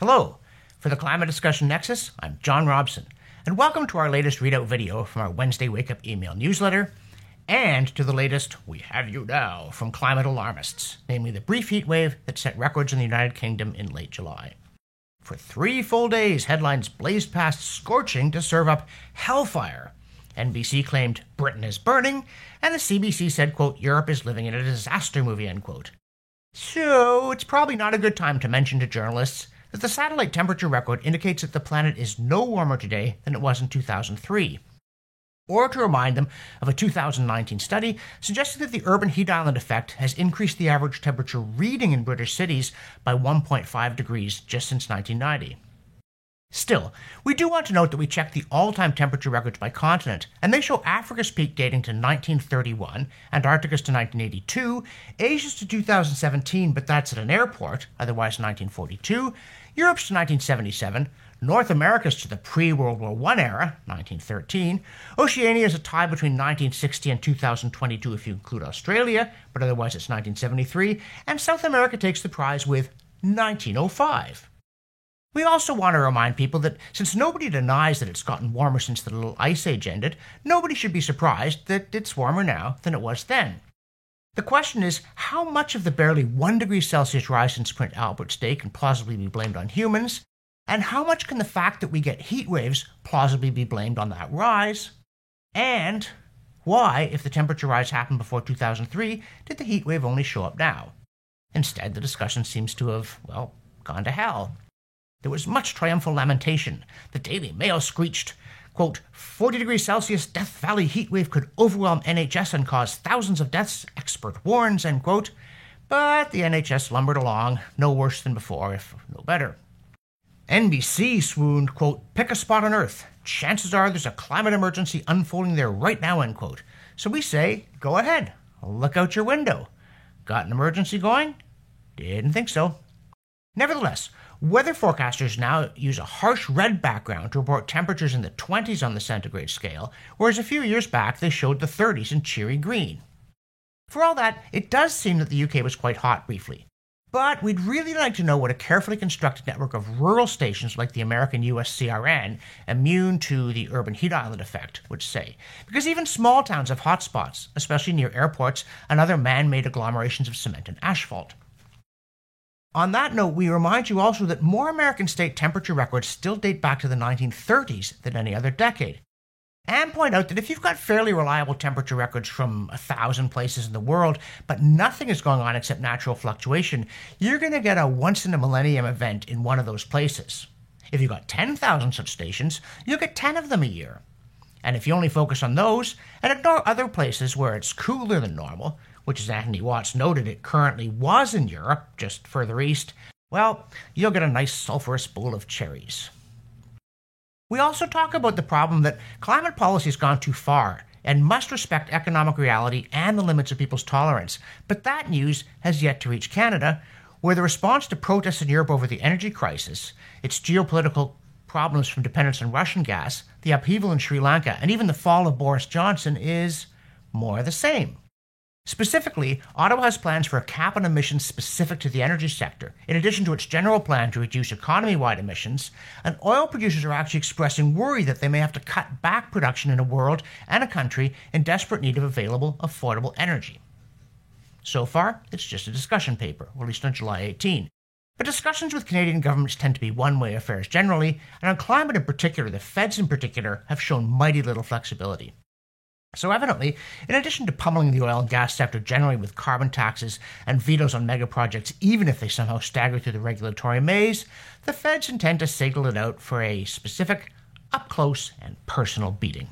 Hello. For the Climate Discussion Nexus, I'm John Robson, and welcome to our latest readout video from our Wednesday Wake Up email newsletter, and to the latest We Have You Now from climate alarmists, namely the brief heat wave that set records in the United Kingdom in late July. For three full days, headlines blazed past scorching to serve up hellfire. NBC claimed Britain is burning, and the CBC said, quote, Europe is living in a disaster movie, end quote. So, it's probably not a good time to mention to journalists that the satellite temperature record indicates that the planet is no warmer today than it was in 2003 or to remind them of a 2019 study suggesting that the urban heat island effect has increased the average temperature reading in British cities by 1.5 degrees just since 1990. Still, we do want to note that we checked the all time temperature records by continent, and they show Africa's peak dating to 1931, Antarctica's to 1982, Asia's to 2017, but that's at an airport, otherwise 1942, Europe's to 1977, North America's to the pre World War I era, 1913. Oceania is a tie between 1960 and 2022 if you include Australia, but otherwise it's 1973. And South America takes the prize with 1905. We also want to remind people that since nobody denies that it's gotten warmer since the little ice age ended, nobody should be surprised that it's warmer now than it was then. The question is how much of the barely 1 degree Celsius rise since Prince Albert's Day can plausibly be blamed on humans, and how much can the fact that we get heat waves plausibly be blamed on that rise? And why, if the temperature rise happened before 2003, did the heat wave only show up now? Instead, the discussion seems to have, well, gone to hell. There was much triumphal lamentation. The Daily Mail screeched, quote, 40 degrees Celsius Death Valley heat wave could overwhelm NHS and cause thousands of deaths, expert warns, end quote. But the NHS lumbered along, no worse than before, if no better. NBC swooned, quote, pick a spot on Earth. Chances are there's a climate emergency unfolding there right now, end quote. So we say, go ahead, look out your window. Got an emergency going? Didn't think so. Nevertheless, weather forecasters now use a harsh red background to report temperatures in the 20s on the centigrade scale, whereas a few years back they showed the 30s in cheery green. For all that, it does seem that the UK was quite hot briefly. But we'd really like to know what a carefully constructed network of rural stations like the American US CRN, immune to the urban heat island effect, would say. Because even small towns have hotspots, especially near airports and other man made agglomerations of cement and asphalt. On that note, we remind you also that more American state temperature records still date back to the 1930s than any other decade and point out that if you've got fairly reliable temperature records from a thousand places in the world, but nothing is going on except natural fluctuation, you're going to get a once in a millennium event in one of those places. If you've got 10,000 such stations, you'll get 10 of them a year. And if you only focus on those and ignore other places where it's cooler than normal, which as Anthony Watts noted it currently was in Europe, just further east, well, you'll get a nice sulphurous bowl of cherries. We also talk about the problem that climate policy has gone too far and must respect economic reality and the limits of people's tolerance. But that news has yet to reach Canada, where the response to protests in Europe over the energy crisis, its geopolitical problems from dependence on Russian gas, the upheaval in Sri Lanka, and even the fall of Boris Johnson is more the same. Specifically, Ottawa has plans for a cap on emissions specific to the energy sector, in addition to its general plan to reduce economy wide emissions. And oil producers are actually expressing worry that they may have to cut back production in a world and a country in desperate need of available, affordable energy. So far, it's just a discussion paper, released on July 18. But discussions with Canadian governments tend to be one way affairs generally, and on climate in particular, the feds in particular, have shown mighty little flexibility. So, evidently, in addition to pummeling the oil and gas sector generally with carbon taxes and vetoes on mega projects, even if they somehow stagger through the regulatory maze, the feds intend to signal it out for a specific, up close, and personal beating.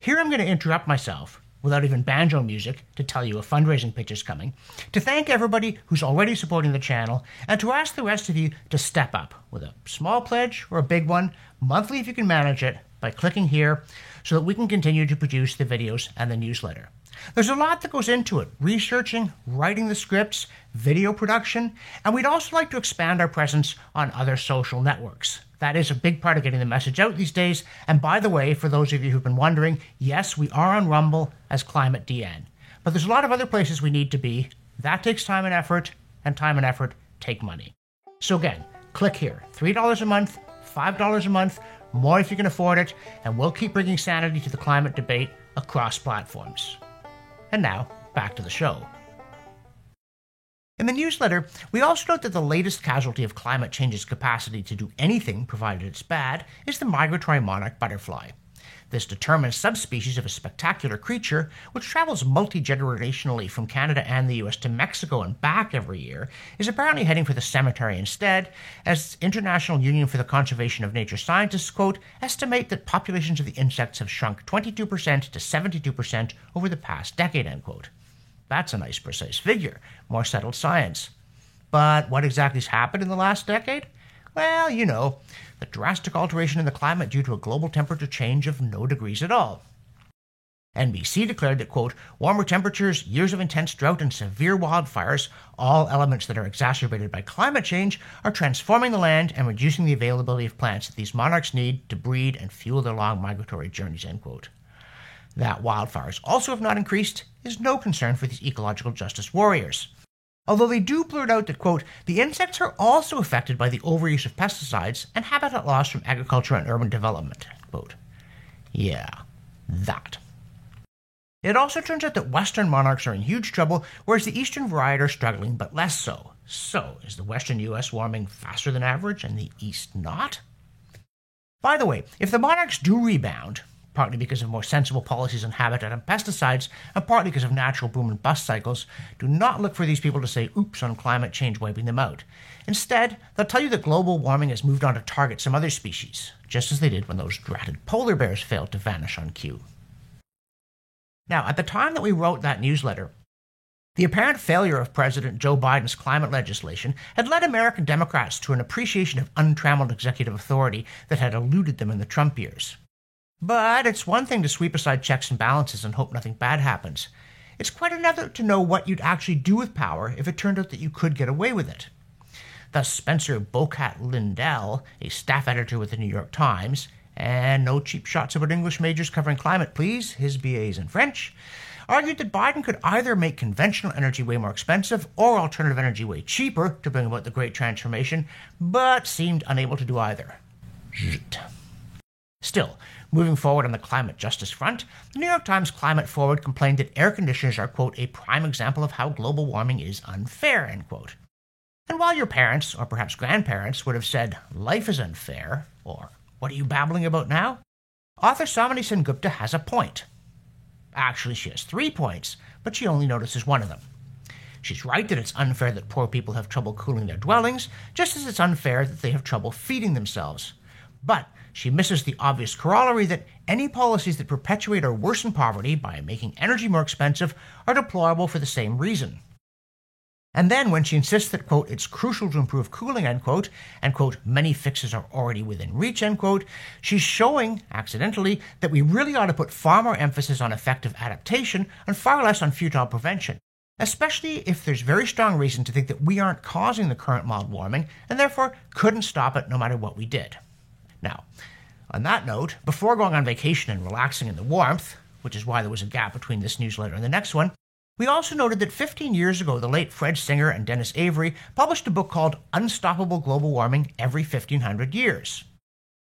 Here I'm going to interrupt myself, without even banjo music, to tell you a fundraising pitch is coming, to thank everybody who's already supporting the channel, and to ask the rest of you to step up with a small pledge or a big one, monthly if you can manage it, by clicking here so that we can continue to produce the videos and the newsletter. There's a lot that goes into it researching, writing the scripts, video production, and we'd also like to expand our presence on other social networks. That is a big part of getting the message out these days. And by the way, for those of you who've been wondering, yes, we are on Rumble as Climate DN. But there's a lot of other places we need to be. That takes time and effort, and time and effort take money. So again, click here $3 a month, $5 a month, more if you can afford it, and we'll keep bringing sanity to the climate debate across platforms. And now, back to the show. In the newsletter, we also note that the latest casualty of climate change's capacity to do anything, provided it's bad, is the migratory monarch butterfly. This determined subspecies of a spectacular creature, which travels multi generationally from Canada and the US to Mexico and back every year, is apparently heading for the cemetery instead, as International Union for the Conservation of Nature scientists, quote, estimate that populations of the insects have shrunk 22% to 72% over the past decade, end quote. That's a nice precise figure, more settled science. But what exactly has happened in the last decade? Well, you know, the drastic alteration in the climate due to a global temperature change of no degrees at all. NBC declared that, quote, warmer temperatures, years of intense drought, and severe wildfires, all elements that are exacerbated by climate change, are transforming the land and reducing the availability of plants that these monarchs need to breed and fuel their long migratory journeys, end quote. That wildfires also have not increased is no concern for these ecological justice warriors. Although they do blurt out that, quote, the insects are also affected by the overuse of pesticides and habitat loss from agriculture and urban development, quote. Yeah, that. It also turns out that Western monarchs are in huge trouble, whereas the Eastern variety are struggling, but less so. So, is the Western U.S. warming faster than average and the East not? By the way, if the monarchs do rebound, partly because of more sensible policies on habitat and pesticides, and partly because of natural boom and bust cycles, do not look for these people to say oops on climate change wiping them out. Instead, they'll tell you that global warming has moved on to target some other species, just as they did when those dratted polar bears failed to vanish on cue. Now, at the time that we wrote that newsletter, the apparent failure of President Joe Biden's climate legislation had led American Democrats to an appreciation of untrammeled executive authority that had eluded them in the Trump years. But it's one thing to sweep aside checks and balances and hope nothing bad happens. It's quite another to know what you'd actually do with power if it turned out that you could get away with it. Thus, Spencer Bokat-Lindell, a staff editor with the New York Times, and no cheap shots about English majors covering climate, please, his BAs in French, argued that Biden could either make conventional energy way more expensive or alternative energy way cheaper to bring about the great transformation, but seemed unable to do either. Still, Moving forward on the climate justice front, the New York Times Climate Forward complained that air conditioners are, quote, a prime example of how global warming is unfair, end quote. And while your parents, or perhaps grandparents, would have said, life is unfair, or what are you babbling about now? Author Somini Sengupta has a point. Actually, she has three points, but she only notices one of them. She's right that it's unfair that poor people have trouble cooling their dwellings, just as it's unfair that they have trouble feeding themselves. But she misses the obvious corollary that any policies that perpetuate or worsen poverty by making energy more expensive are deplorable for the same reason. And then when she insists that, quote, it's crucial to improve cooling, end quote, and, quote, many fixes are already within reach, end quote, she's showing, accidentally, that we really ought to put far more emphasis on effective adaptation and far less on futile prevention, especially if there's very strong reason to think that we aren't causing the current mild warming and therefore couldn't stop it no matter what we did. Now, on that note, before going on vacation and relaxing in the warmth, which is why there was a gap between this newsletter and the next one, we also noted that 15 years ago, the late Fred Singer and Dennis Avery published a book called Unstoppable Global Warming Every 1500 Years.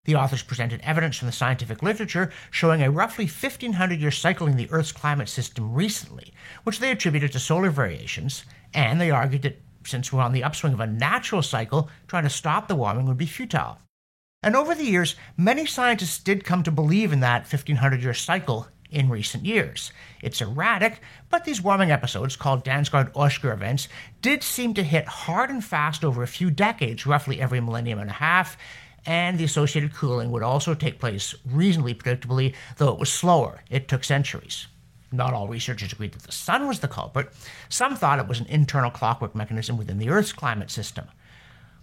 The authors presented evidence from the scientific literature showing a roughly 1500 year cycle in the Earth's climate system recently, which they attributed to solar variations, and they argued that since we're on the upswing of a natural cycle, trying to stop the warming would be futile. And over the years, many scientists did come to believe in that 1500 year cycle in recent years. It's erratic, but these warming episodes, called Dansgaard Oeschger events, did seem to hit hard and fast over a few decades, roughly every millennium and a half, and the associated cooling would also take place reasonably predictably, though it was slower. It took centuries. Not all researchers agreed that the sun was the culprit. Some thought it was an internal clockwork mechanism within the Earth's climate system.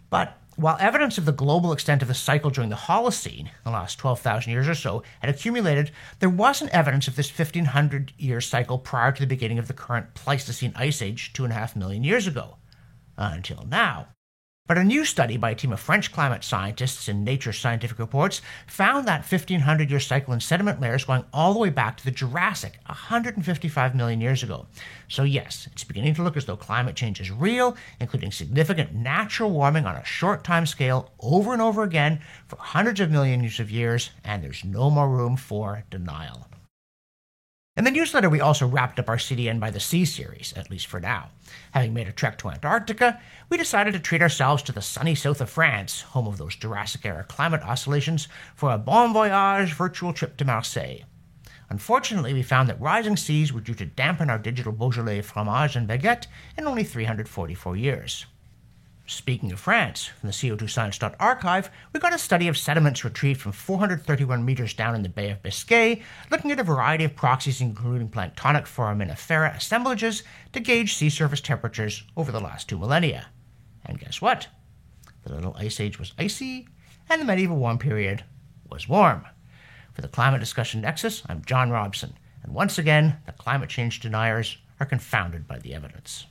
But while evidence of the global extent of the cycle during the Holocene, the last 12,000 years or so, had accumulated, there wasn't evidence of this 1500 year cycle prior to the beginning of the current Pleistocene Ice Age, two and a half million years ago. Uh, until now. But a new study by a team of French climate scientists in Nature Scientific Reports found that 1500 year cycle in sediment layers going all the way back to the Jurassic, 155 million years ago. So, yes, it's beginning to look as though climate change is real, including significant natural warming on a short time scale over and over again for hundreds of millions of years, and there's no more room for denial. In the newsletter, we also wrapped up our CDN by the Sea series, at least for now. Having made a trek to Antarctica, we decided to treat ourselves to the sunny south of France, home of those Jurassic era climate oscillations, for a bon voyage virtual trip to Marseille. Unfortunately, we found that rising seas were due to dampen our digital Beaujolais fromage and baguette in only 344 years. Speaking of France, from the CO2science.archive, we got a study of sediments retrieved from 431 meters down in the Bay of Biscay, looking at a variety of proxies including planktonic foraminifera assemblages to gauge sea surface temperatures over the last two millennia. And guess what? The Little Ice Age was icy, and the Medieval Warm Period was warm. For the Climate Discussion Nexus, I'm John Robson, and once again, the climate change deniers are confounded by the evidence.